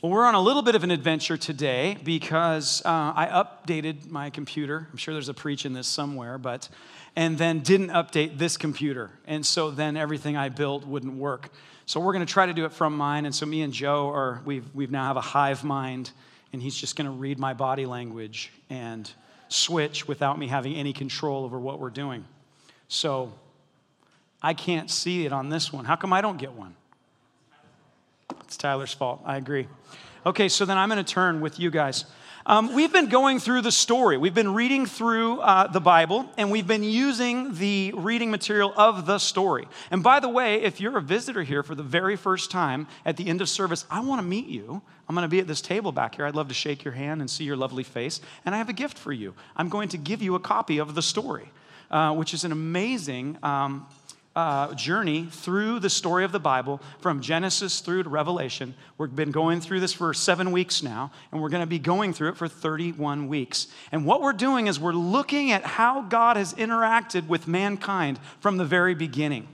Well, we're on a little bit of an adventure today because uh, I updated my computer. I'm sure there's a preach in this somewhere, but, and then didn't update this computer. And so then everything I built wouldn't work. So we're going to try to do it from mine. And so me and Joe are, we've, we've now have a hive mind, and he's just going to read my body language and switch without me having any control over what we're doing. So I can't see it on this one. How come I don't get one? It's Tyler's fault. I agree. Okay, so then I'm going to turn with you guys. Um, we've been going through the story. We've been reading through uh, the Bible, and we've been using the reading material of the story. And by the way, if you're a visitor here for the very first time at the end of service, I want to meet you. I'm going to be at this table back here. I'd love to shake your hand and see your lovely face. And I have a gift for you. I'm going to give you a copy of the story, uh, which is an amazing um, uh, journey through the story of the Bible from Genesis through to Revelation. We've been going through this for seven weeks now, and we're going to be going through it for 31 weeks. And what we're doing is we're looking at how God has interacted with mankind from the very beginning.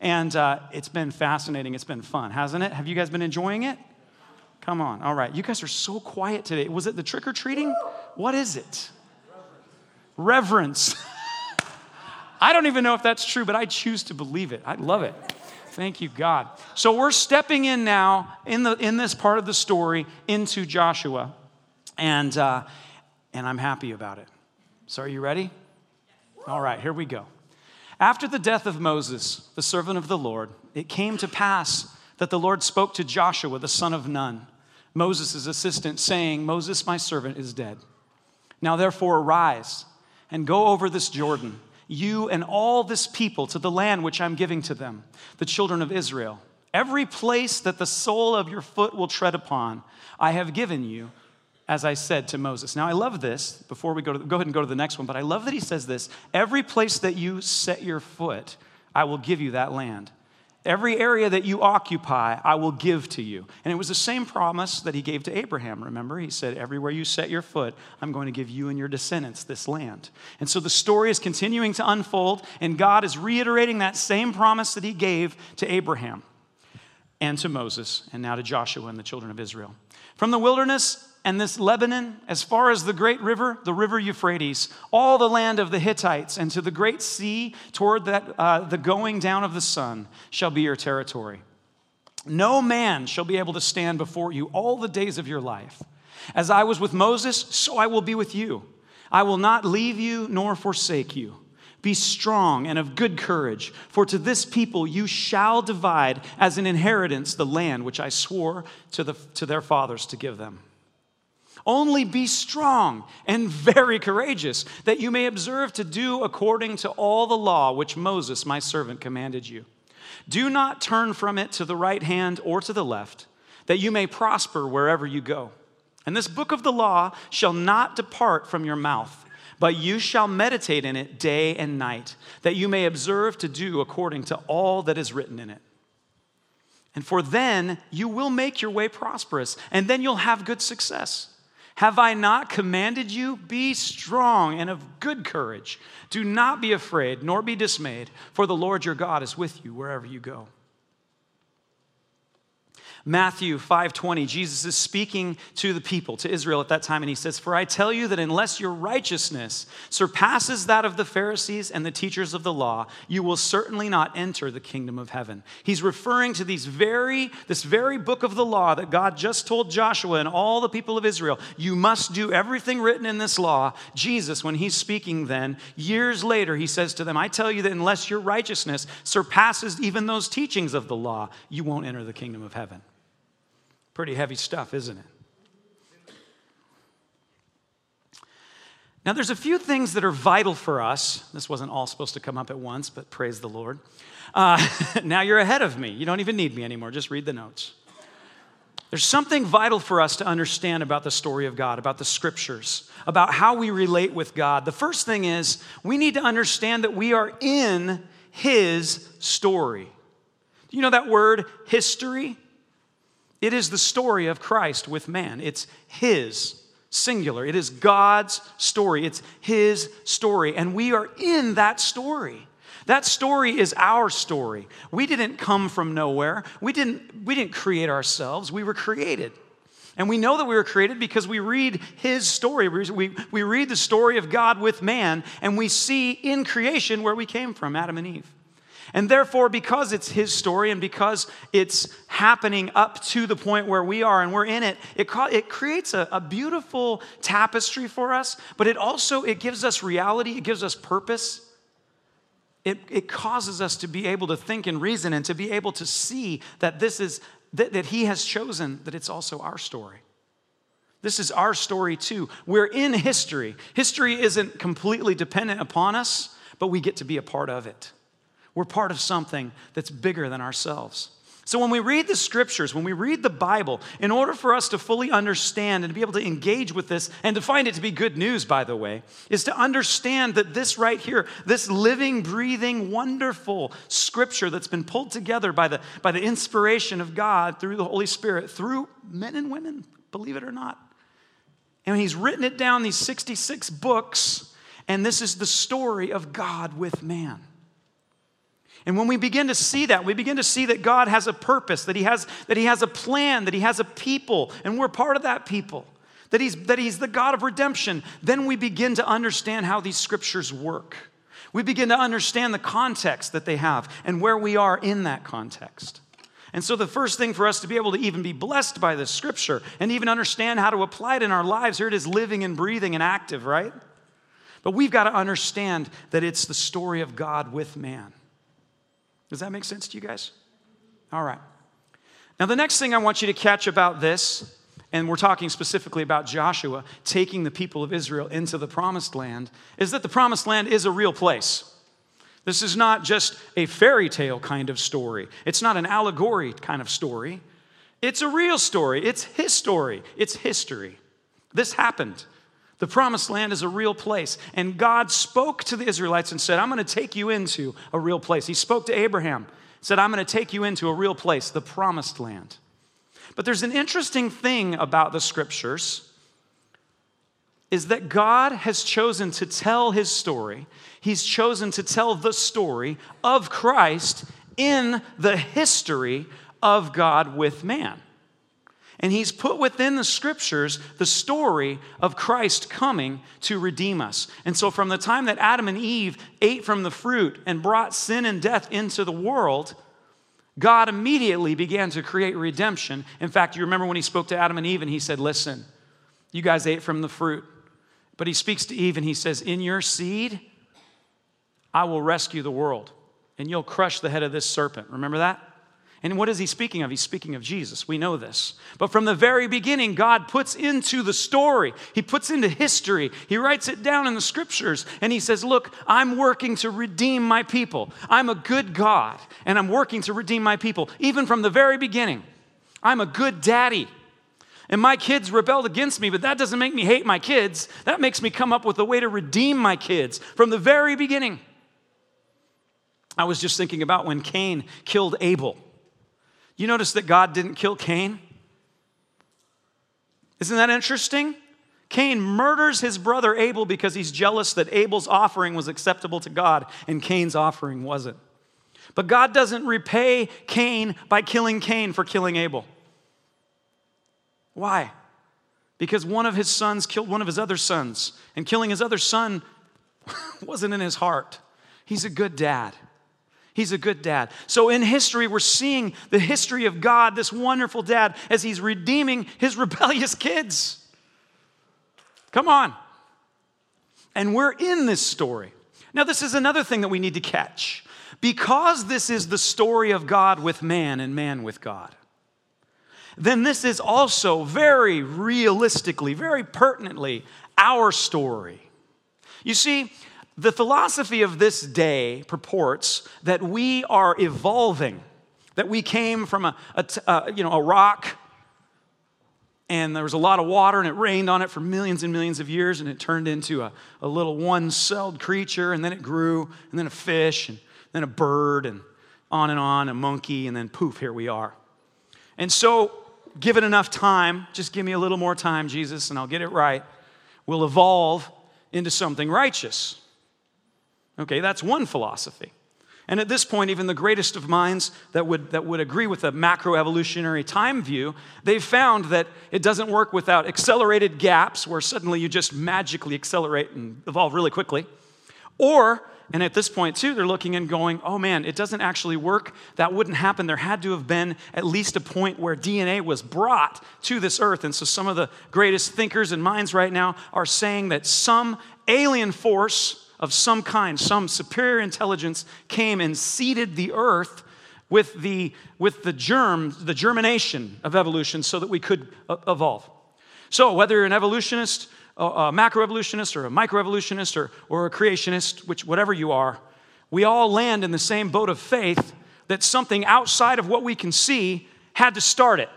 And uh, it's been fascinating. It's been fun, hasn't it? Have you guys been enjoying it? Come on. All right. You guys are so quiet today. Was it the trick or treating? What is it? Reverence. Reverence. I don't even know if that's true, but I choose to believe it. I love it. Thank you, God. So we're stepping in now in, the, in this part of the story into Joshua, and, uh, and I'm happy about it. So, are you ready? All right, here we go. After the death of Moses, the servant of the Lord, it came to pass that the Lord spoke to Joshua, the son of Nun, Moses' assistant, saying, Moses, my servant, is dead. Now, therefore, arise and go over this Jordan you and all this people to the land which I'm giving to them, the children of Israel. Every place that the sole of your foot will tread upon, I have given you, as I said to Moses. Now, I love this. Before we go to, go ahead and go to the next one, but I love that he says this Every place that you set your foot, I will give you that land. Every area that you occupy, I will give to you. And it was the same promise that he gave to Abraham, remember? He said, Everywhere you set your foot, I'm going to give you and your descendants this land. And so the story is continuing to unfold, and God is reiterating that same promise that he gave to Abraham and to Moses, and now to Joshua and the children of Israel. From the wilderness and this Lebanon, as far as the great river, the river Euphrates, all the land of the Hittites, and to the great sea toward that, uh, the going down of the sun, shall be your territory. No man shall be able to stand before you all the days of your life. As I was with Moses, so I will be with you. I will not leave you nor forsake you. Be strong and of good courage, for to this people you shall divide as an inheritance the land which I swore to, the, to their fathers to give them. Only be strong and very courageous, that you may observe to do according to all the law which Moses, my servant, commanded you. Do not turn from it to the right hand or to the left, that you may prosper wherever you go. And this book of the law shall not depart from your mouth, but you shall meditate in it day and night, that you may observe to do according to all that is written in it. And for then you will make your way prosperous, and then you'll have good success. Have I not commanded you? Be strong and of good courage. Do not be afraid, nor be dismayed, for the Lord your God is with you wherever you go. Matthew 5:20 Jesus is speaking to the people to Israel at that time and he says for I tell you that unless your righteousness surpasses that of the Pharisees and the teachers of the law you will certainly not enter the kingdom of heaven. He's referring to these very this very book of the law that God just told Joshua and all the people of Israel you must do everything written in this law. Jesus when he's speaking then years later he says to them I tell you that unless your righteousness surpasses even those teachings of the law you won't enter the kingdom of heaven. Pretty heavy stuff, isn't it? Now, there's a few things that are vital for us. This wasn't all supposed to come up at once, but praise the Lord. Uh, now you're ahead of me. You don't even need me anymore. Just read the notes. There's something vital for us to understand about the story of God, about the scriptures, about how we relate with God. The first thing is we need to understand that we are in His story. Do you know that word, history? It is the story of Christ with man. It's His, singular. It is God's story. It's His story. And we are in that story. That story is our story. We didn't come from nowhere. We didn't, we didn't create ourselves. We were created. And we know that we were created because we read his story. We, we read the story of God with man, and we see in creation where we came from, Adam and Eve. And therefore, because it's his story and because it's happening up to the point where we are and we're in it, it, it creates a, a beautiful tapestry for us, but it also it gives us reality, it gives us purpose. It, it causes us to be able to think and reason and to be able to see that this is that, that he has chosen that it's also our story. This is our story too. We're in history. History isn't completely dependent upon us, but we get to be a part of it. We're part of something that's bigger than ourselves. So, when we read the scriptures, when we read the Bible, in order for us to fully understand and to be able to engage with this and to find it to be good news, by the way, is to understand that this right here, this living, breathing, wonderful scripture that's been pulled together by the, by the inspiration of God through the Holy Spirit, through men and women, believe it or not. And He's written it down, these 66 books, and this is the story of God with man. And when we begin to see that, we begin to see that God has a purpose, that He has, that he has a plan, that He has a people, and we're part of that people, that he's, that he's the God of redemption, then we begin to understand how these scriptures work. We begin to understand the context that they have and where we are in that context. And so, the first thing for us to be able to even be blessed by this scripture and even understand how to apply it in our lives, here it is living and breathing and active, right? But we've got to understand that it's the story of God with man. Does that make sense to you guys? All right. Now, the next thing I want you to catch about this, and we're talking specifically about Joshua taking the people of Israel into the promised land, is that the promised land is a real place. This is not just a fairy tale kind of story, it's not an allegory kind of story. It's a real story, it's his story, it's history. This happened. The promised land is a real place. And God spoke to the Israelites and said, I'm going to take you into a real place. He spoke to Abraham, said, I'm going to take you into a real place, the promised land. But there's an interesting thing about the scriptures is that God has chosen to tell his story. He's chosen to tell the story of Christ in the history of God with man. And he's put within the scriptures the story of Christ coming to redeem us. And so, from the time that Adam and Eve ate from the fruit and brought sin and death into the world, God immediately began to create redemption. In fact, you remember when he spoke to Adam and Eve and he said, Listen, you guys ate from the fruit. But he speaks to Eve and he says, In your seed, I will rescue the world, and you'll crush the head of this serpent. Remember that? And what is he speaking of? He's speaking of Jesus. We know this. But from the very beginning, God puts into the story, He puts into history, He writes it down in the scriptures, and He says, Look, I'm working to redeem my people. I'm a good God, and I'm working to redeem my people. Even from the very beginning, I'm a good daddy. And my kids rebelled against me, but that doesn't make me hate my kids. That makes me come up with a way to redeem my kids from the very beginning. I was just thinking about when Cain killed Abel. You notice that God didn't kill Cain? Isn't that interesting? Cain murders his brother Abel because he's jealous that Abel's offering was acceptable to God and Cain's offering wasn't. But God doesn't repay Cain by killing Cain for killing Abel. Why? Because one of his sons killed one of his other sons, and killing his other son wasn't in his heart. He's a good dad. He's a good dad. So in history, we're seeing the history of God, this wonderful dad, as he's redeeming his rebellious kids. Come on. And we're in this story. Now, this is another thing that we need to catch. Because this is the story of God with man and man with God, then this is also very realistically, very pertinently our story. You see, the philosophy of this day purports that we are evolving, that we came from a, a, a, uh, you know, a rock and there was a lot of water and it rained on it for millions and millions of years and it turned into a, a little one-celled creature and then it grew and then a fish and then a bird and on and on, a monkey, and then poof, here we are. And so, given enough time, just give me a little more time, Jesus, and I'll get it right, we'll evolve into something righteous. Okay, that's one philosophy. And at this point, even the greatest of minds that would, that would agree with a macroevolutionary time view, they've found that it doesn't work without accelerated gaps where suddenly you just magically accelerate and evolve really quickly. Or, and at this point too, they're looking and going, oh man, it doesn't actually work. That wouldn't happen. There had to have been at least a point where DNA was brought to this earth. And so some of the greatest thinkers and minds right now are saying that some alien force of some kind, some superior intelligence came and seeded the earth with the, with the germ, the germination of evolution so that we could evolve. So, whether you're an evolutionist, a, a macroevolutionist, or a microevolutionist, or, or a creationist, which, whatever you are, we all land in the same boat of faith that something outside of what we can see had to start it.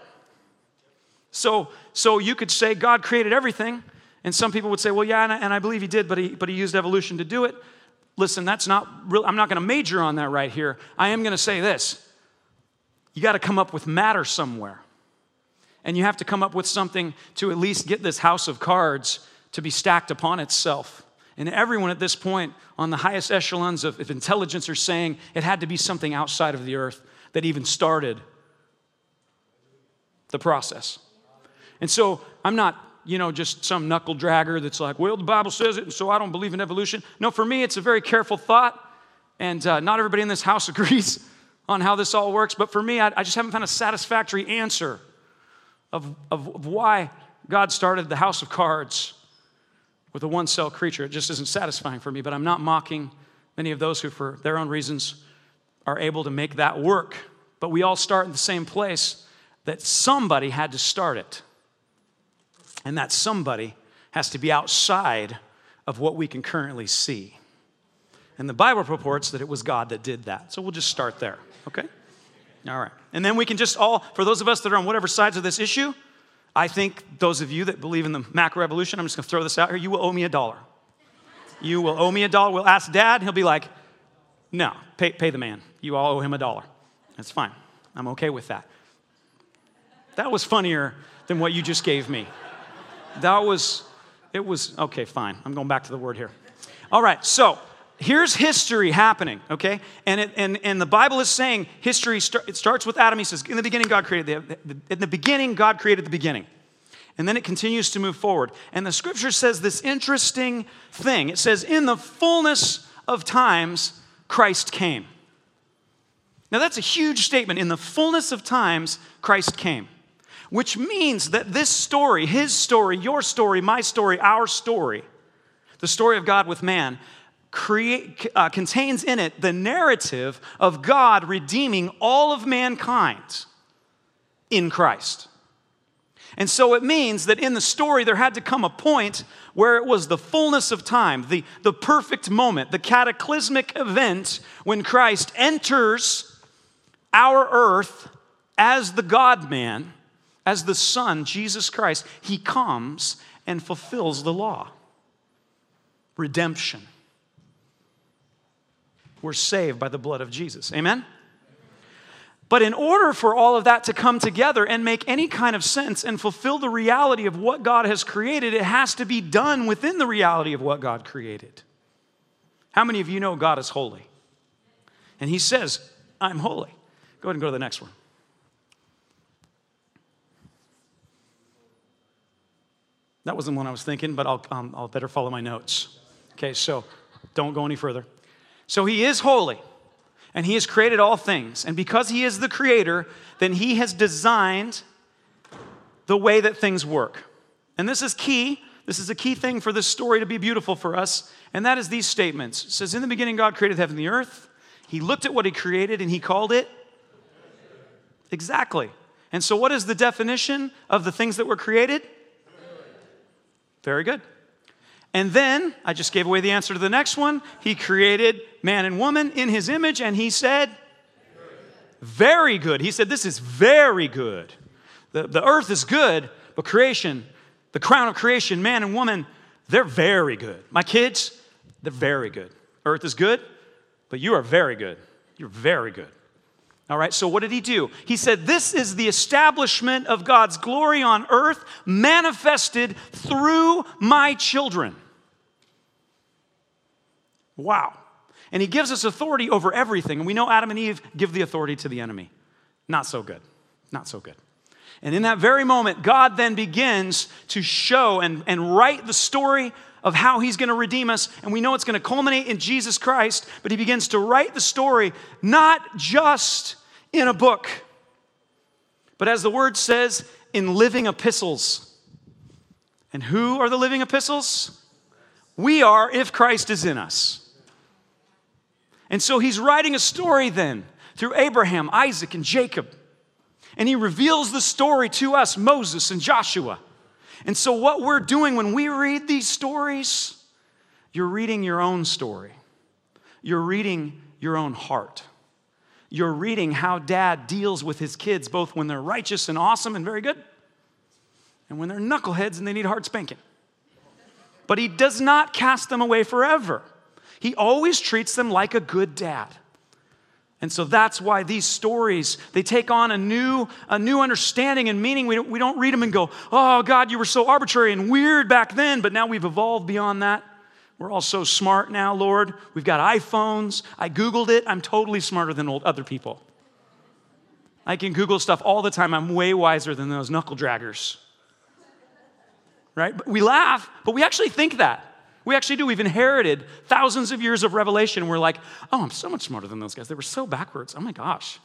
So, so you could say God created everything, and some people would say, well, yeah, and I, and I believe he did, but he, but he used evolution to do it. Listen, that's not real. I'm not going to major on that right here. I am going to say this you got to come up with matter somewhere. And you have to come up with something to at least get this house of cards to be stacked upon itself. And everyone at this point on the highest echelons of, of intelligence are saying it had to be something outside of the earth that even started the process. And so I'm not you know, just some knuckle dragger that's like, well, the Bible says it, and so I don't believe in evolution. No, for me, it's a very careful thought, and uh, not everybody in this house agrees on how this all works, but for me, I, I just haven't found a satisfactory answer of, of, of why God started the house of cards with a one cell creature. It just isn't satisfying for me, but I'm not mocking many of those who, for their own reasons, are able to make that work. But we all start in the same place that somebody had to start it. And that somebody has to be outside of what we can currently see. And the Bible purports that it was God that did that. So we'll just start there, okay? All right. And then we can just all, for those of us that are on whatever sides of this issue, I think those of you that believe in the macroevolution, I'm just gonna throw this out here, you will owe me a dollar. You will owe me a dollar. We'll ask dad, he'll be like, no, pay, pay the man. You all owe him a dollar. That's fine. I'm okay with that. That was funnier than what you just gave me. That was, it was, okay, fine. I'm going back to the word here. All right, so here's history happening, okay? And, it, and, and the Bible is saying history, start, it starts with Adam. He says, in the beginning, God created the, the, in the beginning, God created the beginning. And then it continues to move forward. And the scripture says this interesting thing. It says, in the fullness of times, Christ came. Now that's a huge statement. In the fullness of times, Christ came which means that this story, his story, your story, my story, our story, the story of God with man, create, uh, contains in it the narrative of God redeeming all of mankind in Christ. And so it means that in the story, there had to come a point where it was the fullness of time, the, the perfect moment, the cataclysmic event when Christ enters our earth as the God man as the Son, Jesus Christ, he comes and fulfills the law. Redemption. We're saved by the blood of Jesus. Amen? But in order for all of that to come together and make any kind of sense and fulfill the reality of what God has created, it has to be done within the reality of what God created. How many of you know God is holy? And He says, I'm holy. Go ahead and go to the next one. That wasn't one I was thinking, but I'll, um, I'll better follow my notes. Okay, so don't go any further. So he is holy, and he has created all things. And because he is the creator, then he has designed the way that things work. And this is key. This is a key thing for this story to be beautiful for us. And that is these statements. It says, In the beginning, God created heaven and the earth. He looked at what he created and he called it. Exactly. And so, what is the definition of the things that were created? Very good. And then I just gave away the answer to the next one. He created man and woman in his image, and he said, Very good. He said, This is very good. The, the earth is good, but creation, the crown of creation, man and woman, they're very good. My kids, they're very good. Earth is good, but you are very good. You're very good. All right, so what did he do? He said, This is the establishment of God's glory on earth manifested through my children. Wow. And he gives us authority over everything. And we know Adam and Eve give the authority to the enemy. Not so good. Not so good. And in that very moment, God then begins to show and, and write the story of how he's going to redeem us. And we know it's going to culminate in Jesus Christ, but he begins to write the story not just in a book, but as the word says, in living epistles. And who are the living epistles? We are if Christ is in us. And so he's writing a story then through Abraham, Isaac, and Jacob. And he reveals the story to us, Moses and Joshua. And so, what we're doing when we read these stories, you're reading your own story. You're reading your own heart. You're reading how dad deals with his kids, both when they're righteous and awesome and very good, and when they're knuckleheads and they need hard spanking. But he does not cast them away forever. He always treats them like a good dad. And so that's why these stories, they take on a new, a new understanding and meaning. We don't, we don't read them and go, oh, God, you were so arbitrary and weird back then, but now we've evolved beyond that. We're all so smart now, Lord. We've got iPhones. I Googled it. I'm totally smarter than old other people. I can Google stuff all the time. I'm way wiser than those knuckle draggers. Right? But we laugh, but we actually think that. We actually do. We've inherited thousands of years of revelation. We're like, oh, I'm so much smarter than those guys. They were so backwards. Oh my gosh.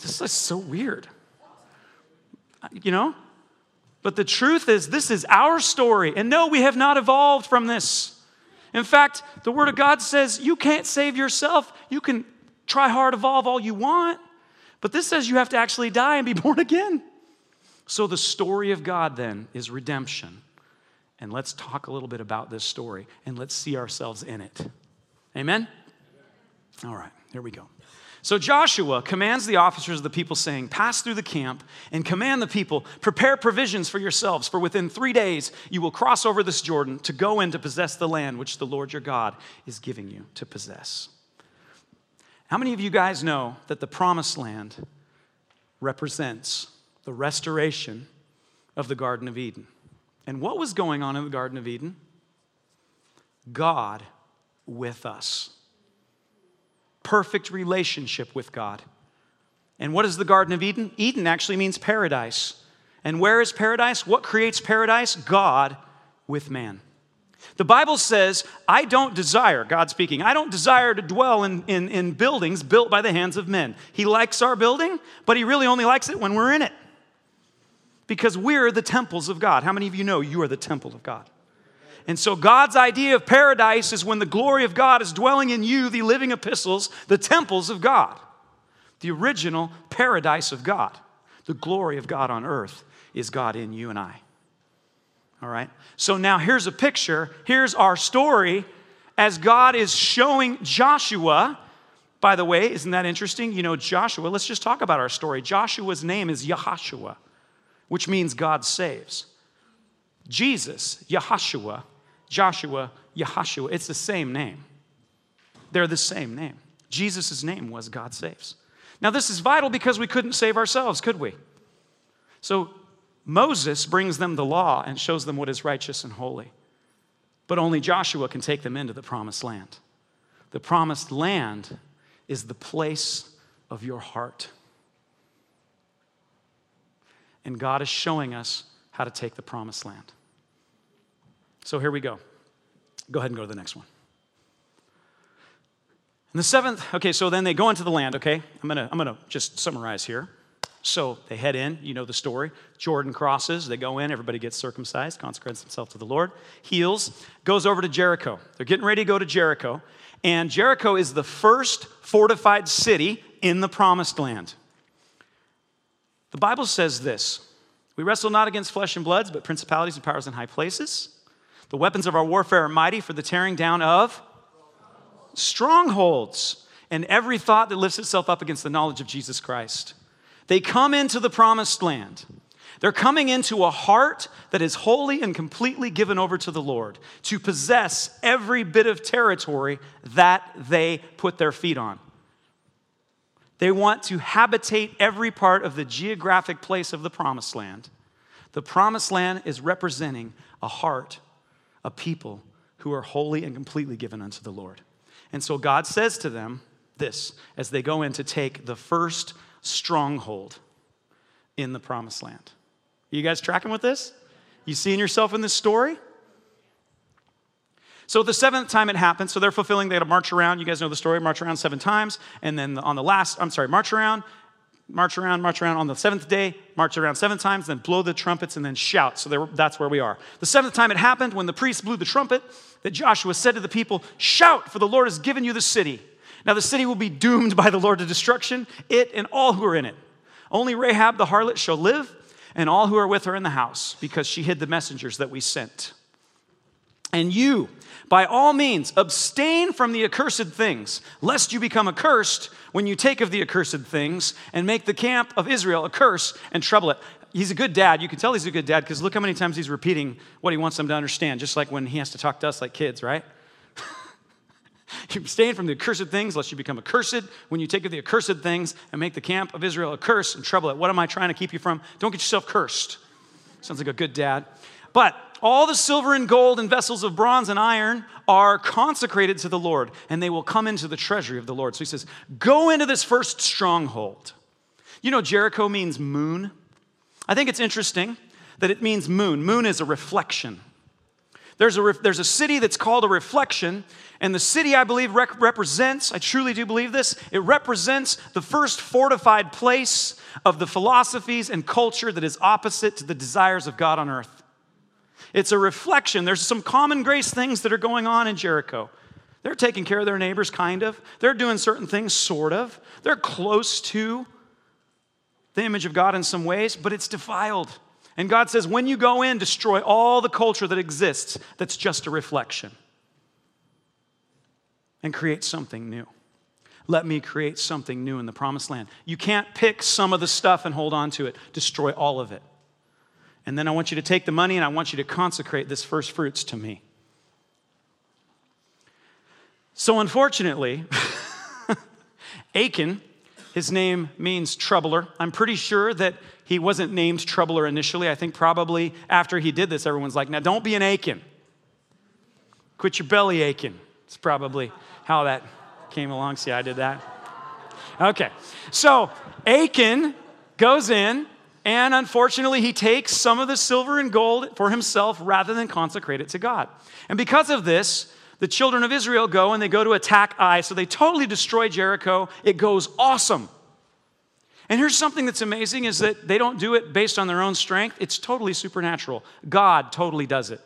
This is so weird. Uh, you know? But the truth is, this is our story. And no, we have not evolved from this. In fact, the Word of God says you can't save yourself. You can try hard, evolve all you want. But this says you have to actually die and be born again. So the story of God then is redemption. And let's talk a little bit about this story and let's see ourselves in it. Amen? All right, here we go. So Joshua commands the officers of the people, saying, Pass through the camp and command the people, prepare provisions for yourselves, for within three days you will cross over this Jordan to go in to possess the land which the Lord your God is giving you to possess. How many of you guys know that the promised land represents the restoration of the Garden of Eden? And what was going on in the Garden of Eden? God with us. Perfect relationship with God. And what is the Garden of Eden? Eden actually means paradise. And where is paradise? What creates paradise? God with man. The Bible says, I don't desire, God speaking, I don't desire to dwell in, in, in buildings built by the hands of men. He likes our building, but He really only likes it when we're in it because we're the temples of God. How many of you know you are the temple of God? And so, God's idea of paradise is when the glory of God is dwelling in you, the living epistles, the temples of God, the original paradise of God. The glory of God on earth is God in you and I. All right? So, now here's a picture. Here's our story as God is showing Joshua. By the way, isn't that interesting? You know, Joshua, let's just talk about our story. Joshua's name is Yahashua which means God saves. Jesus, Yahashua, Joshua, Yahashua, it's the same name. They're the same name. Jesus' name was God saves. Now, this is vital because we couldn't save ourselves, could we? So, Moses brings them the law and shows them what is righteous and holy. But only Joshua can take them into the promised land. The promised land is the place of your heart. And God is showing us how to take the promised land. So here we go. Go ahead and go to the next one. And the seventh, okay, so then they go into the land, okay? I'm gonna, I'm gonna just summarize here. So they head in, you know the story. Jordan crosses, they go in, everybody gets circumcised, consecrates himself to the Lord, heals, goes over to Jericho. They're getting ready to go to Jericho, and Jericho is the first fortified city in the promised land. The Bible says this We wrestle not against flesh and bloods, but principalities and powers in high places. The weapons of our warfare are mighty for the tearing down of strongholds and every thought that lifts itself up against the knowledge of Jesus Christ. They come into the promised land. They're coming into a heart that is wholly and completely given over to the Lord to possess every bit of territory that they put their feet on. They want to habitate every part of the geographic place of the promised land. The promised land is representing a heart, a people who are wholly and completely given unto the Lord. And so God says to them this as they go in to take the first stronghold in the promised land. Are You guys tracking with this? You seeing yourself in this story? So the seventh time it happened, so they're fulfilling, they had to march around. You guys know the story, march around seven times. And then on the last, I'm sorry, march around, march around, march around on the seventh day, march around seven times, then blow the trumpets and then shout. So that's where we are. The seventh time it happened, when the priest blew the trumpet, that Joshua said to the people, Shout, for the Lord has given you the city. Now the city will be doomed by the Lord to destruction, it and all who are in it. Only Rahab the harlot shall live, and all who are with her in the house, because she hid the messengers that we sent. And you, by all means, abstain from the accursed things, lest you become accursed when you take of the accursed things and make the camp of Israel a curse and trouble it. He's a good dad. You can tell he's a good dad because look how many times he's repeating what he wants them to understand, just like when he has to talk to us like kids, right? you abstain from the accursed things, lest you become accursed when you take of the accursed things and make the camp of Israel a curse and trouble it. What am I trying to keep you from? Don't get yourself cursed. Sounds like a good dad. But all the silver and gold and vessels of bronze and iron are consecrated to the Lord, and they will come into the treasury of the Lord. So he says, Go into this first stronghold. You know, Jericho means moon. I think it's interesting that it means moon. Moon is a reflection. There's a, there's a city that's called a reflection, and the city, I believe, rec- represents, I truly do believe this, it represents the first fortified place of the philosophies and culture that is opposite to the desires of God on earth. It's a reflection. There's some common grace things that are going on in Jericho. They're taking care of their neighbors, kind of. They're doing certain things, sort of. They're close to the image of God in some ways, but it's defiled. And God says, when you go in, destroy all the culture that exists that's just a reflection and create something new. Let me create something new in the promised land. You can't pick some of the stuff and hold on to it, destroy all of it. And then I want you to take the money and I want you to consecrate this first fruits to me. So, unfortunately, Achan, his name means troubler. I'm pretty sure that he wasn't named troubler initially. I think probably after he did this, everyone's like, now don't be an Achan. Quit your belly aching. It's probably how that came along. See, I did that. Okay. So Achan goes in and unfortunately, he takes some of the silver and gold for himself rather than consecrate it to God. And because of this, the children of Israel go and they go to attack Ai. So they totally destroy Jericho. It goes awesome. And here's something that's amazing is that they don't do it based on their own strength. It's totally supernatural. God totally does it.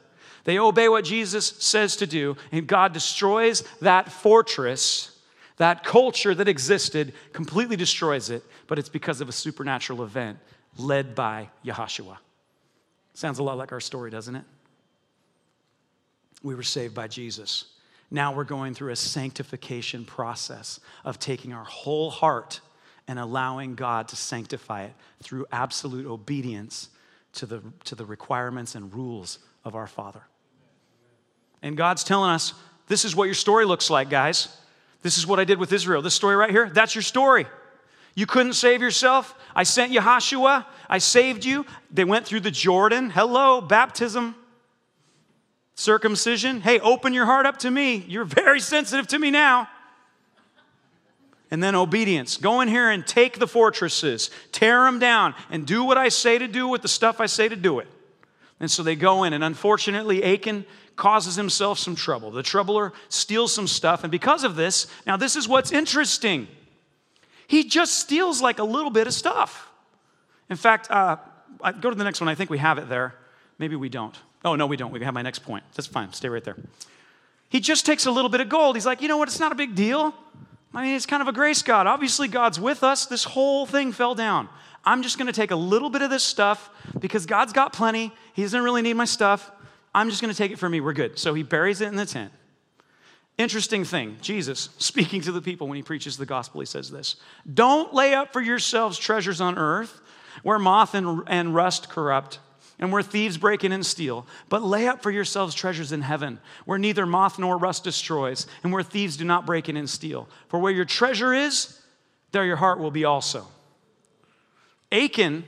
They obey what Jesus says to do, and God destroys that fortress, that culture that existed, completely destroys it, but it's because of a supernatural event led by Yahashua. Sounds a lot like our story, doesn't it? We were saved by Jesus. Now we're going through a sanctification process of taking our whole heart and allowing God to sanctify it through absolute obedience to the, to the requirements and rules of our Father. And God's telling us this is what your story looks like, guys. This is what I did with Israel. This story right here, that's your story. You couldn't save yourself. I sent Yahashua. I saved you. They went through the Jordan. Hello, baptism. Circumcision. Hey, open your heart up to me. You're very sensitive to me now. And then obedience. Go in here and take the fortresses, tear them down, and do what I say to do with the stuff I say to do it. And so they go in, and unfortunately, Achan causes himself some trouble. The troubler steals some stuff, and because of this, now this is what's interesting. He just steals like a little bit of stuff. In fact, uh, go to the next one. I think we have it there. Maybe we don't. Oh, no, we don't. We have my next point. That's fine. Stay right there. He just takes a little bit of gold. He's like, you know what? It's not a big deal. I mean, it's kind of a grace God. Obviously, God's with us. This whole thing fell down. I'm just going to take a little bit of this stuff because God's got plenty. He doesn't really need my stuff. I'm just going to take it for me. We're good. So he buries it in the tent. Interesting thing, Jesus speaking to the people when he preaches the gospel, he says this Don't lay up for yourselves treasures on earth where moth and, and rust corrupt and where thieves break in and steal, but lay up for yourselves treasures in heaven where neither moth nor rust destroys and where thieves do not break in and steal. For where your treasure is, there your heart will be also. Achan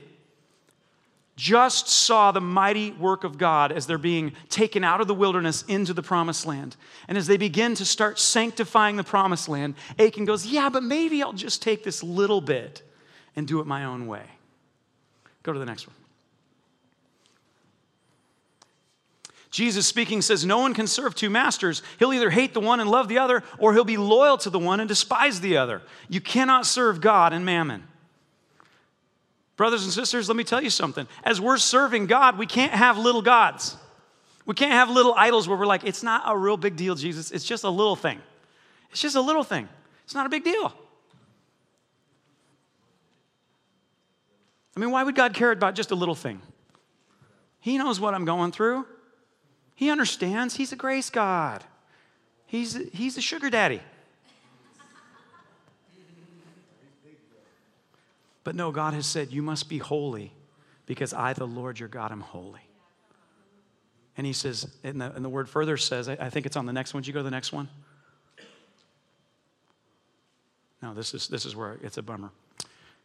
just saw the mighty work of God as they're being taken out of the wilderness into the promised land. And as they begin to start sanctifying the promised land, Achan goes, Yeah, but maybe I'll just take this little bit and do it my own way. Go to the next one. Jesus speaking says, No one can serve two masters. He'll either hate the one and love the other, or he'll be loyal to the one and despise the other. You cannot serve God and mammon. Brothers and sisters, let me tell you something. As we're serving God, we can't have little gods. We can't have little idols where we're like, it's not a real big deal, Jesus. It's just a little thing. It's just a little thing. It's not a big deal. I mean, why would God care about just a little thing? He knows what I'm going through. He understands. He's a grace God. He's, he's a sugar daddy. But no, God has said, You must be holy because I, the Lord your God, am holy. And he says, and the, and the word further says, I, I think it's on the next one. Did you go to the next one? No, this is, this is where it's a bummer.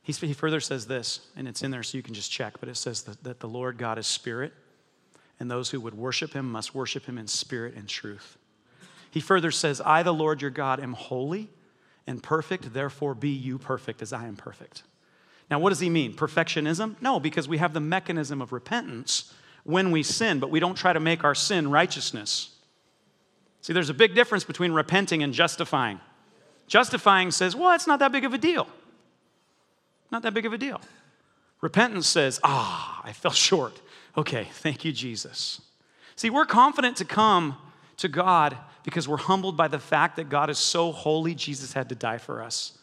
He, he further says this, and it's in there so you can just check, but it says that, that the Lord God is spirit, and those who would worship him must worship him in spirit and truth. He further says, I, the Lord your God, am holy and perfect, therefore be you perfect as I am perfect. Now, what does he mean? Perfectionism? No, because we have the mechanism of repentance when we sin, but we don't try to make our sin righteousness. See, there's a big difference between repenting and justifying. Justifying says, well, it's not that big of a deal. Not that big of a deal. Repentance says, ah, I fell short. Okay, thank you, Jesus. See, we're confident to come to God because we're humbled by the fact that God is so holy, Jesus had to die for us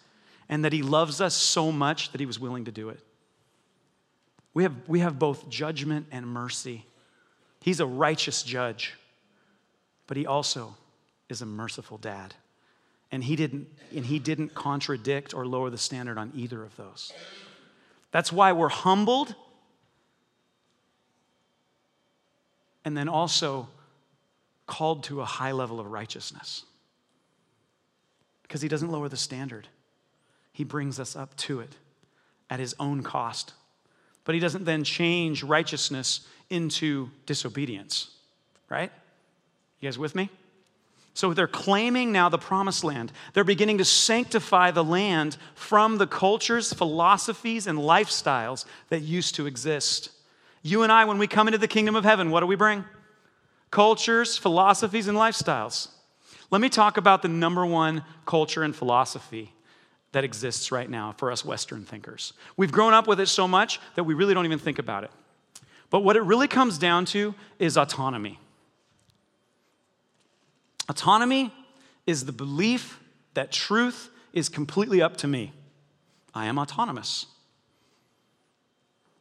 and that He loves us so much that He was willing to do it. We have, we have both judgment and mercy. He's a righteous judge, but He also is a merciful dad. And he didn't, and he didn't contradict or lower the standard on either of those. That's why we're humbled and then also called to a high level of righteousness. Because he doesn't lower the standard he brings us up to it at his own cost. But he doesn't then change righteousness into disobedience, right? You guys with me? So they're claiming now the promised land. They're beginning to sanctify the land from the cultures, philosophies, and lifestyles that used to exist. You and I, when we come into the kingdom of heaven, what do we bring? Cultures, philosophies, and lifestyles. Let me talk about the number one culture and philosophy that exists right now for us Western thinkers. We've grown up with it so much that we really don't even think about it. But what it really comes down to is autonomy. Autonomy is the belief that truth is completely up to me. I am autonomous.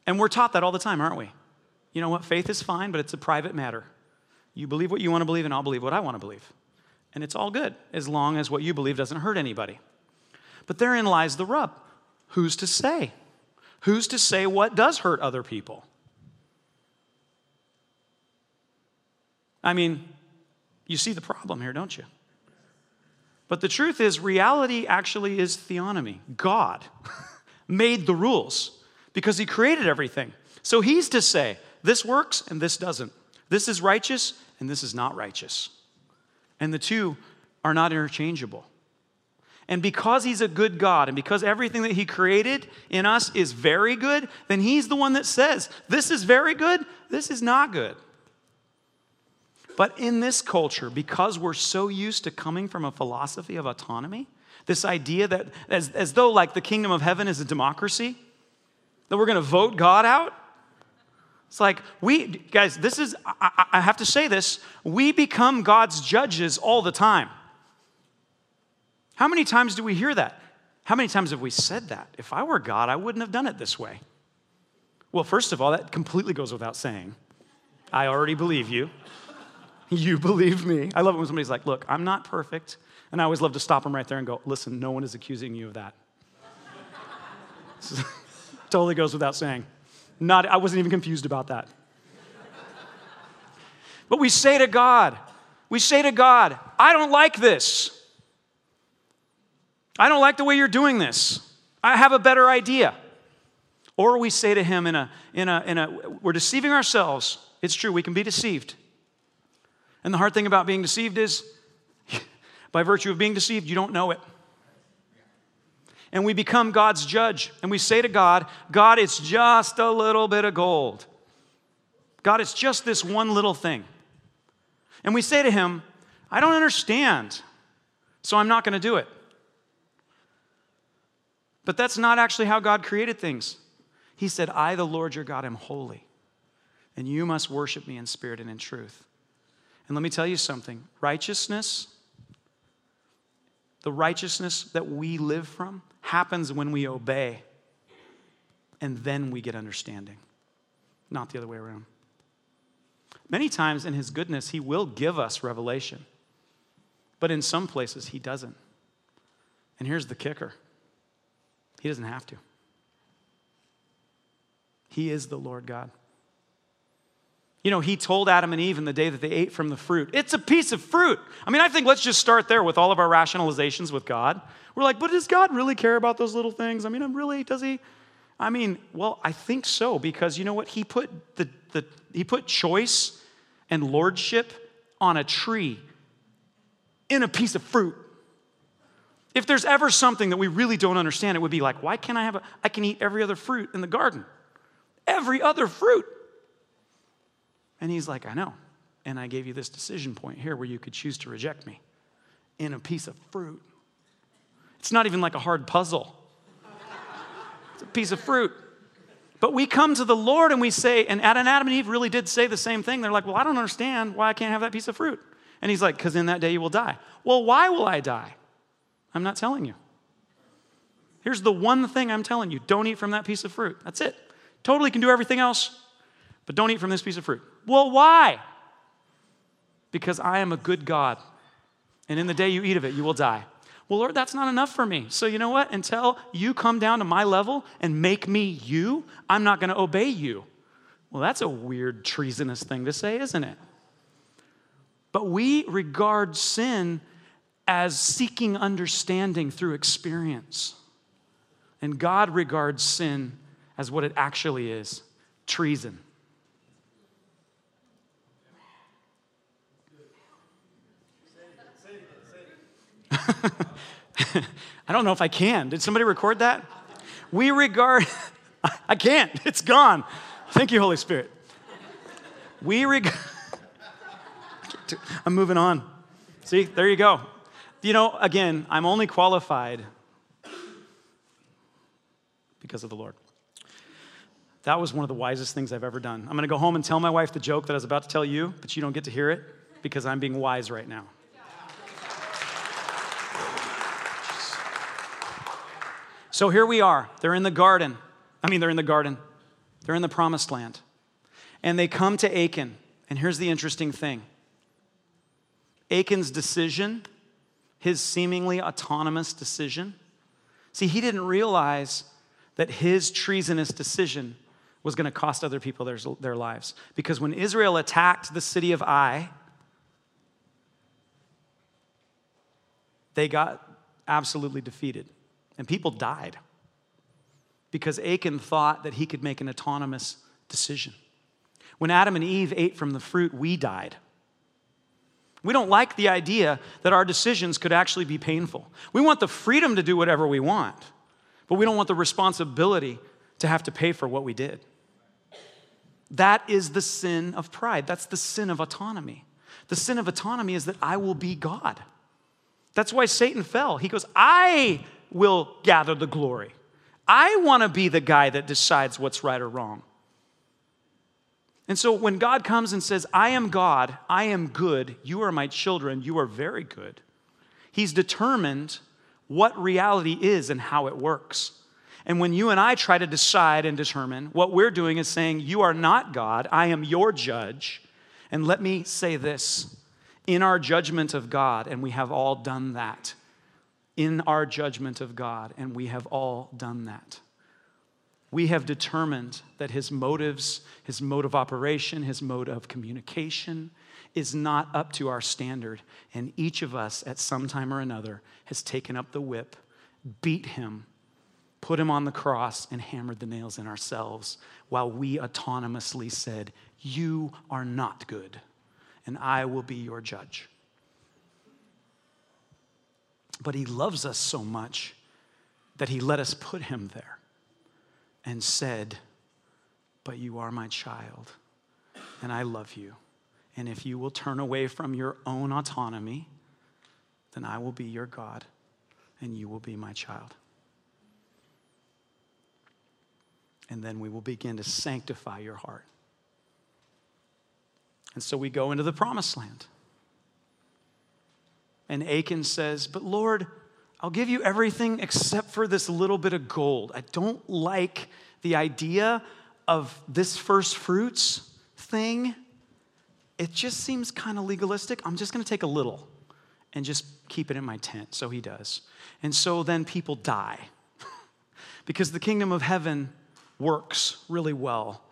And we're taught that all the time, aren't we? You know what? Faith is fine, but it's a private matter. You believe what you want to believe, and I'll believe what I want to believe. And it's all good as long as what you believe doesn't hurt anybody. But therein lies the rub. Who's to say? Who's to say what does hurt other people? I mean, you see the problem here, don't you? But the truth is, reality actually is theonomy. God made the rules because He created everything. So He's to say, this works and this doesn't. This is righteous and this is not righteous. And the two are not interchangeable. And because he's a good God and because everything that he created in us is very good, then he's the one that says, This is very good, this is not good. But in this culture, because we're so used to coming from a philosophy of autonomy, this idea that as, as though like the kingdom of heaven is a democracy, that we're going to vote God out. It's like, we, guys, this is, I, I have to say this, we become God's judges all the time. How many times do we hear that? How many times have we said that? If I were God, I wouldn't have done it this way. Well, first of all, that completely goes without saying. I already believe you. You believe me. I love it when somebody's like, Look, I'm not perfect. And I always love to stop them right there and go, Listen, no one is accusing you of that. totally goes without saying. Not, I wasn't even confused about that. But we say to God, we say to God, I don't like this. I don't like the way you're doing this. I have a better idea. Or we say to him in a, in a, in a, we're deceiving ourselves. It's true, we can be deceived. And the hard thing about being deceived is, by virtue of being deceived, you don't know it. And we become God's judge. And we say to God, God, it's just a little bit of gold. God, it's just this one little thing. And we say to Him, I don't understand, so I'm not going to do it. But that's not actually how God created things. He said, I, the Lord your God, am holy, and you must worship me in spirit and in truth. And let me tell you something righteousness, the righteousness that we live from, happens when we obey, and then we get understanding, not the other way around. Many times in His goodness, He will give us revelation, but in some places, He doesn't. And here's the kicker He doesn't have to. He is the Lord God. You know, he told Adam and Eve in the day that they ate from the fruit, it's a piece of fruit. I mean, I think let's just start there with all of our rationalizations with God. We're like, but does God really care about those little things? I mean, I'm really, does he? I mean, well, I think so because you know what? He put the, the he put choice and lordship on a tree in a piece of fruit. If there's ever something that we really don't understand, it would be like, why can't I have a I can eat every other fruit in the garden? Every other fruit. And he's like, I know. And I gave you this decision point here where you could choose to reject me in a piece of fruit. It's not even like a hard puzzle, it's a piece of fruit. But we come to the Lord and we say, and Adam and Eve really did say the same thing. They're like, Well, I don't understand why I can't have that piece of fruit. And he's like, Because in that day you will die. Well, why will I die? I'm not telling you. Here's the one thing I'm telling you don't eat from that piece of fruit. That's it. Totally can do everything else, but don't eat from this piece of fruit. Well, why? Because I am a good God, and in the day you eat of it, you will die. Well, Lord, that's not enough for me. So, you know what? Until you come down to my level and make me you, I'm not going to obey you. Well, that's a weird, treasonous thing to say, isn't it? But we regard sin as seeking understanding through experience. And God regards sin as what it actually is treason. I don't know if I can. Did somebody record that? We regard, I can't, it's gone. Thank you, Holy Spirit. We regard, I'm moving on. See, there you go. You know, again, I'm only qualified because of the Lord. That was one of the wisest things I've ever done. I'm going to go home and tell my wife the joke that I was about to tell you, but you don't get to hear it because I'm being wise right now. So here we are. They're in the garden. I mean, they're in the garden. They're in the promised land. And they come to Achan. And here's the interesting thing Achan's decision, his seemingly autonomous decision, see, he didn't realize that his treasonous decision was going to cost other people their, their lives. Because when Israel attacked the city of Ai, they got absolutely defeated and people died because Achan thought that he could make an autonomous decision. When Adam and Eve ate from the fruit, we died. We don't like the idea that our decisions could actually be painful. We want the freedom to do whatever we want, but we don't want the responsibility to have to pay for what we did. That is the sin of pride. That's the sin of autonomy. The sin of autonomy is that I will be God. That's why Satan fell. He goes, I will gather the glory. I want to be the guy that decides what's right or wrong. And so when God comes and says, I am God, I am good, you are my children, you are very good, He's determined what reality is and how it works. And when you and I try to decide and determine, what we're doing is saying, You are not God, I am your judge. And let me say this in our judgment of God, and we have all done that, in our judgment of God, and we have all done that. We have determined that his motives, his mode of operation, his mode of communication is not up to our standard. And each of us, at some time or another, has taken up the whip, beat him, put him on the cross, and hammered the nails in ourselves while we autonomously said, You are not good, and I will be your judge. But he loves us so much that he let us put him there and said, But you are my child, and I love you. And if you will turn away from your own autonomy, then I will be your God, and you will be my child. And then we will begin to sanctify your heart. And so we go into the promised land. And Achan says, But Lord, I'll give you everything except for this little bit of gold. I don't like the idea of this first fruits thing. It just seems kind of legalistic. I'm just going to take a little and just keep it in my tent. So he does. And so then people die because the kingdom of heaven works really well.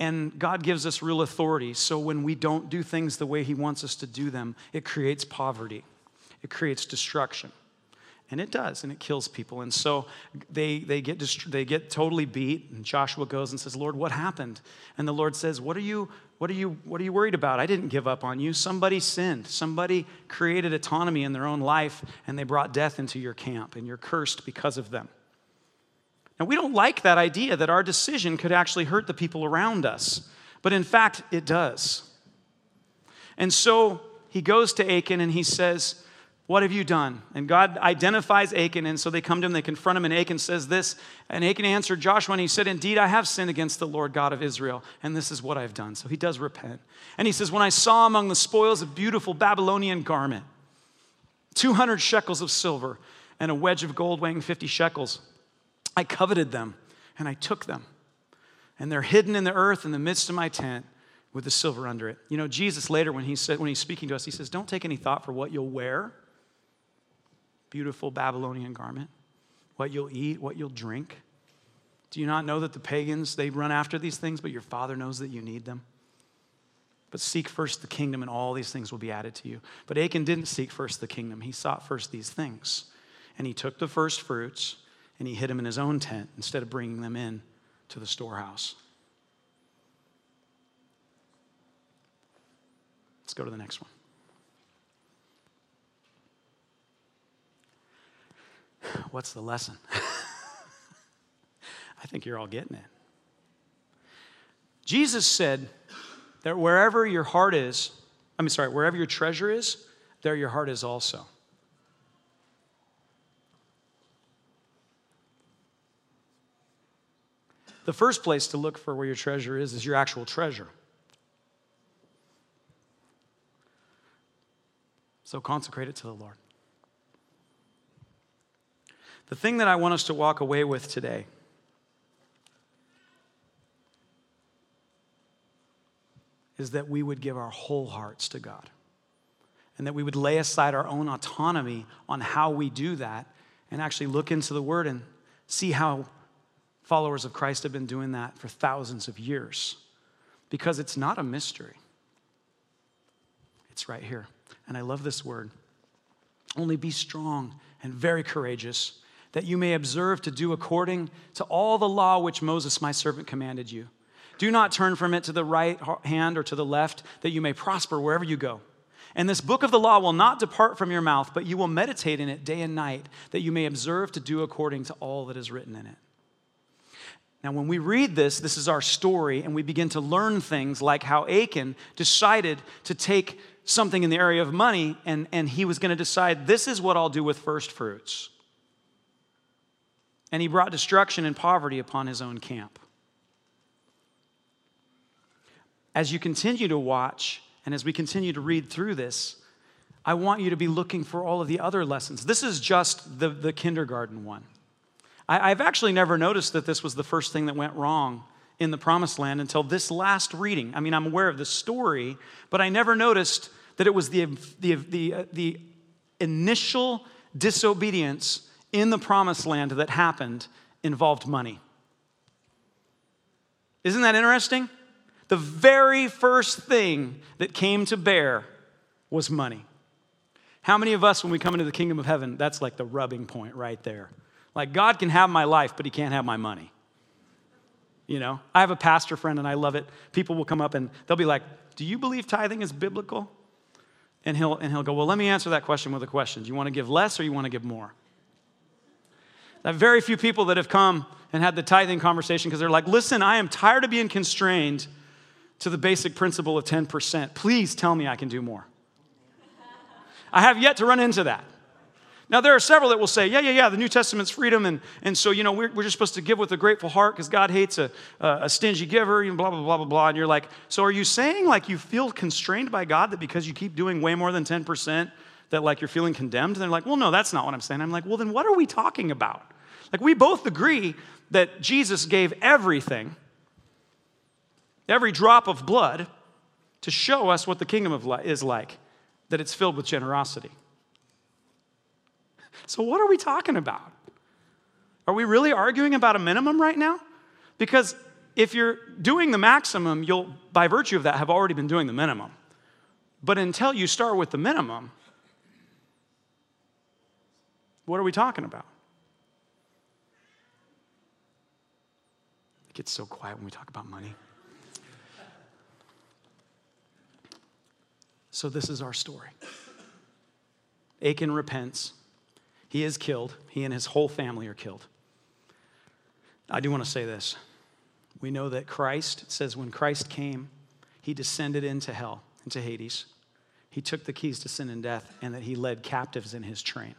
And God gives us real authority. So when we don't do things the way he wants us to do them, it creates poverty it creates destruction. And it does, and it kills people. And so they, they, get dist- they get totally beat, and Joshua goes and says, Lord, what happened? And the Lord says, What are you, what are you, what are you worried about? I didn't give up on you. Somebody sinned. Somebody created autonomy in their own life, and they brought death into your camp, and you're cursed because of them. Now, we don't like that idea that our decision could actually hurt the people around us, but in fact, it does. And so he goes to Achan and he says, what have you done? And God identifies Achan, and so they come to him, they confront him, and Achan says this. And Achan answered Joshua, and he said, Indeed, I have sinned against the Lord God of Israel, and this is what I've done. So he does repent. And he says, When I saw among the spoils a beautiful Babylonian garment, 200 shekels of silver, and a wedge of gold weighing 50 shekels, I coveted them, and I took them. And they're hidden in the earth in the midst of my tent with the silver under it. You know, Jesus later, when, he said, when he's speaking to us, he says, Don't take any thought for what you'll wear beautiful Babylonian garment, what you'll eat, what you'll drink. Do you not know that the pagans, they run after these things, but your Father knows that you need them? But seek first the kingdom, and all these things will be added to you. But Achan didn't seek first the kingdom, he sought first these things. And he took the first fruits and he hid them in his own tent instead of bringing them in to the storehouse. Let's go to the next one. What's the lesson? I think you're all getting it. Jesus said that wherever your heart is, I mean, sorry, wherever your treasure is, there your heart is also. The first place to look for where your treasure is is your actual treasure. So consecrate it to the Lord. The thing that I want us to walk away with today is that we would give our whole hearts to God and that we would lay aside our own autonomy on how we do that and actually look into the Word and see how followers of Christ have been doing that for thousands of years because it's not a mystery. It's right here. And I love this word. Only be strong and very courageous that you may observe to do according to all the law which Moses, my servant, commanded you. Do not turn from it to the right hand or to the left, that you may prosper wherever you go. And this book of the law will not depart from your mouth, but you will meditate in it day and night, that you may observe to do according to all that is written in it. Now, when we read this, this is our story, and we begin to learn things like how Achan decided to take something in the area of money, and, and he was going to decide this is what I'll do with first fruits and he brought destruction and poverty upon his own camp. As you continue to watch, and as we continue to read through this, I want you to be looking for all of the other lessons. This is just the, the kindergarten one. I, I've actually never noticed that this was the first thing that went wrong in the promised land until this last reading. I mean, I'm aware of the story, but I never noticed that it was the, the, the, uh, the initial disobedience in the promised land that happened involved money. Isn't that interesting? The very first thing that came to bear was money. How many of us, when we come into the kingdom of heaven, that's like the rubbing point right there? Like, God can have my life, but He can't have my money. You know, I have a pastor friend and I love it. People will come up and they'll be like, Do you believe tithing is biblical? And he'll, and he'll go, Well, let me answer that question with a question. Do you want to give less or you want to give more? I have very few people that have come and had the tithing conversation because they're like, Listen, I am tired of being constrained to the basic principle of 10%. Please tell me I can do more. I have yet to run into that. Now, there are several that will say, yeah, yeah, yeah, the New Testament's freedom, and, and so, you know, we're, we're just supposed to give with a grateful heart because God hates a, a stingy giver, and blah, blah, blah, blah, blah. And you're like, so are you saying, like, you feel constrained by God that because you keep doing way more than 10%, that, like, you're feeling condemned? And they're like, well, no, that's not what I'm saying. I'm like, well, then what are we talking about? Like, we both agree that Jesus gave everything, every drop of blood, to show us what the kingdom of is like, that it's filled with generosity. So, what are we talking about? Are we really arguing about a minimum right now? Because if you're doing the maximum, you'll, by virtue of that, have already been doing the minimum. But until you start with the minimum, what are we talking about? Gets so quiet when we talk about money. So, this is our story. Achan repents. He is killed. He and his whole family are killed. I do want to say this. We know that Christ, says, when Christ came, he descended into hell, into Hades. He took the keys to sin and death, and that he led captives in his train.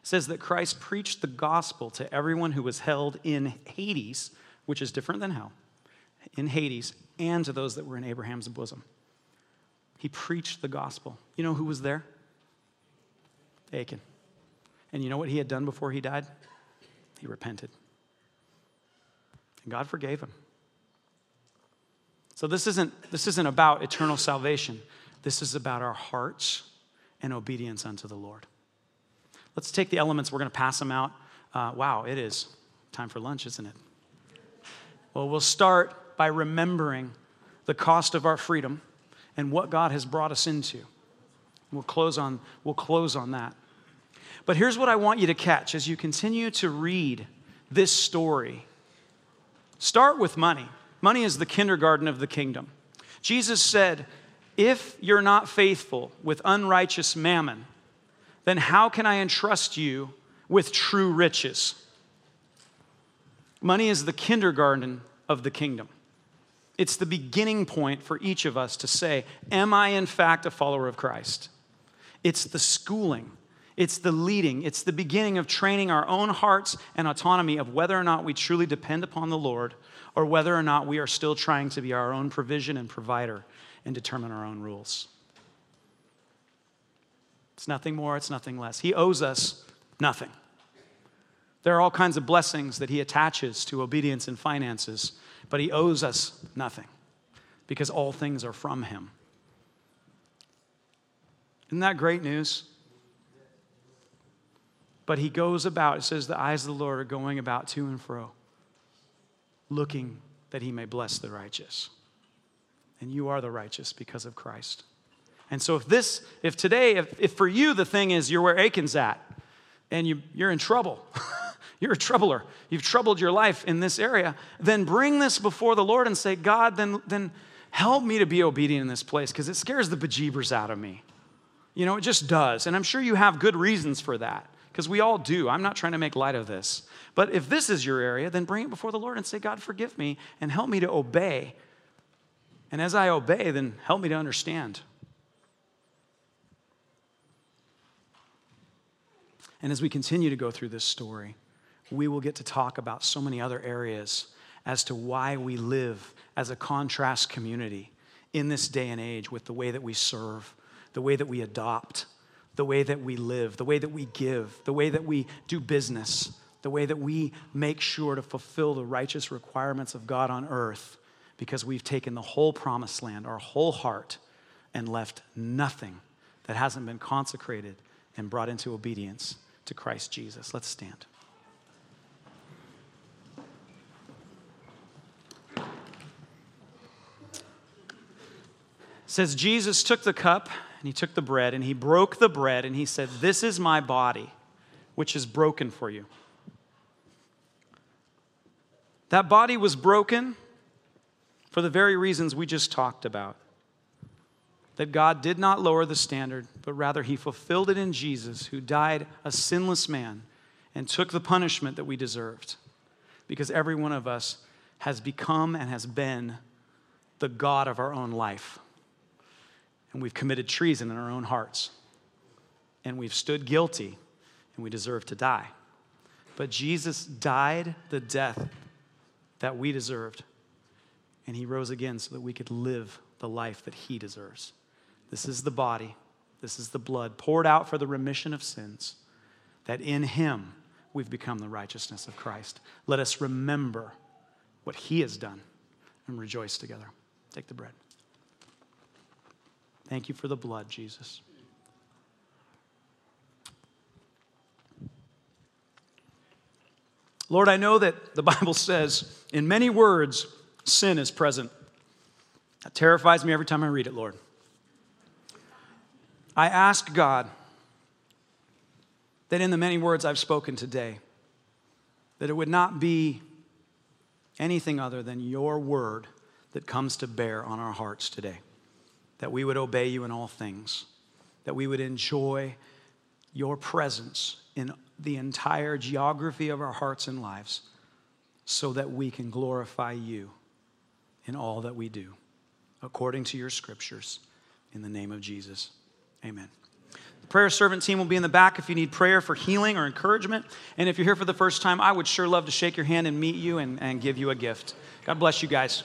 It says that Christ preached the gospel to everyone who was held in Hades, which is different than hell, in Hades, and to those that were in Abraham's bosom. He preached the gospel. You know who was there? Achan. And you know what he had done before he died? He repented. And God forgave him. So this isn't, this isn't about eternal salvation. This is about our hearts and obedience unto the Lord. Let's take the elements, we're going to pass them out. Uh, wow, it is time for lunch, isn't it? Well, we'll start by remembering the cost of our freedom and what God has brought us into. We'll close on, we'll close on that. But here's what I want you to catch as you continue to read this story. Start with money. Money is the kindergarten of the kingdom. Jesus said, If you're not faithful with unrighteous mammon, then how can I entrust you with true riches? Money is the kindergarten of the kingdom. It's the beginning point for each of us to say, Am I in fact a follower of Christ? It's the schooling it's the leading, it's the beginning of training our own hearts and autonomy of whether or not we truly depend upon the Lord or whether or not we are still trying to be our own provision and provider and determine our own rules. It's nothing more, it's nothing less. He owes us nothing. There are all kinds of blessings that He attaches to obedience and finances, but He owes us nothing because all things are from Him. Isn't that great news? But he goes about, it says, the eyes of the Lord are going about to and fro, looking that he may bless the righteous. And you are the righteous because of Christ. And so if this, if today, if, if for you the thing is you're where Achan's at, and you, you're in trouble, you're a troubler, you've troubled your life in this area, then bring this before the Lord and say, God, then, then help me to be obedient in this place because it scares the bejeebers out of me. You know, it just does. And I'm sure you have good reasons for that because we all do. I'm not trying to make light of this. But if this is your area, then bring it before the Lord and say, God, forgive me and help me to obey. And as I obey, then help me to understand. And as we continue to go through this story, we will get to talk about so many other areas as to why we live as a contrast community in this day and age with the way that we serve, the way that we adopt, the way that we live, the way that we give, the way that we do business, the way that we make sure to fulfill the righteous requirements of God on earth because we've taken the whole promised land, our whole heart, and left nothing that hasn't been consecrated and brought into obedience to Christ Jesus. Let's stand. Says Jesus took the cup and he took the bread and he broke the bread and he said, This is my body, which is broken for you. That body was broken for the very reasons we just talked about. That God did not lower the standard, but rather He fulfilled it in Jesus, who died a sinless man and took the punishment that we deserved. Because every one of us has become and has been the God of our own life. And we've committed treason in our own hearts. And we've stood guilty and we deserve to die. But Jesus died the death that we deserved. And he rose again so that we could live the life that he deserves. This is the body, this is the blood poured out for the remission of sins, that in him we've become the righteousness of Christ. Let us remember what he has done and rejoice together. Take the bread. Thank you for the blood, Jesus. Lord, I know that the Bible says in many words, sin is present. That terrifies me every time I read it, Lord. I ask God that in the many words I've spoken today, that it would not be anything other than your word that comes to bear on our hearts today. That we would obey you in all things, that we would enjoy your presence in the entire geography of our hearts and lives, so that we can glorify you in all that we do, according to your scriptures. In the name of Jesus, amen. The prayer servant team will be in the back if you need prayer for healing or encouragement. And if you're here for the first time, I would sure love to shake your hand and meet you and, and give you a gift. God bless you guys.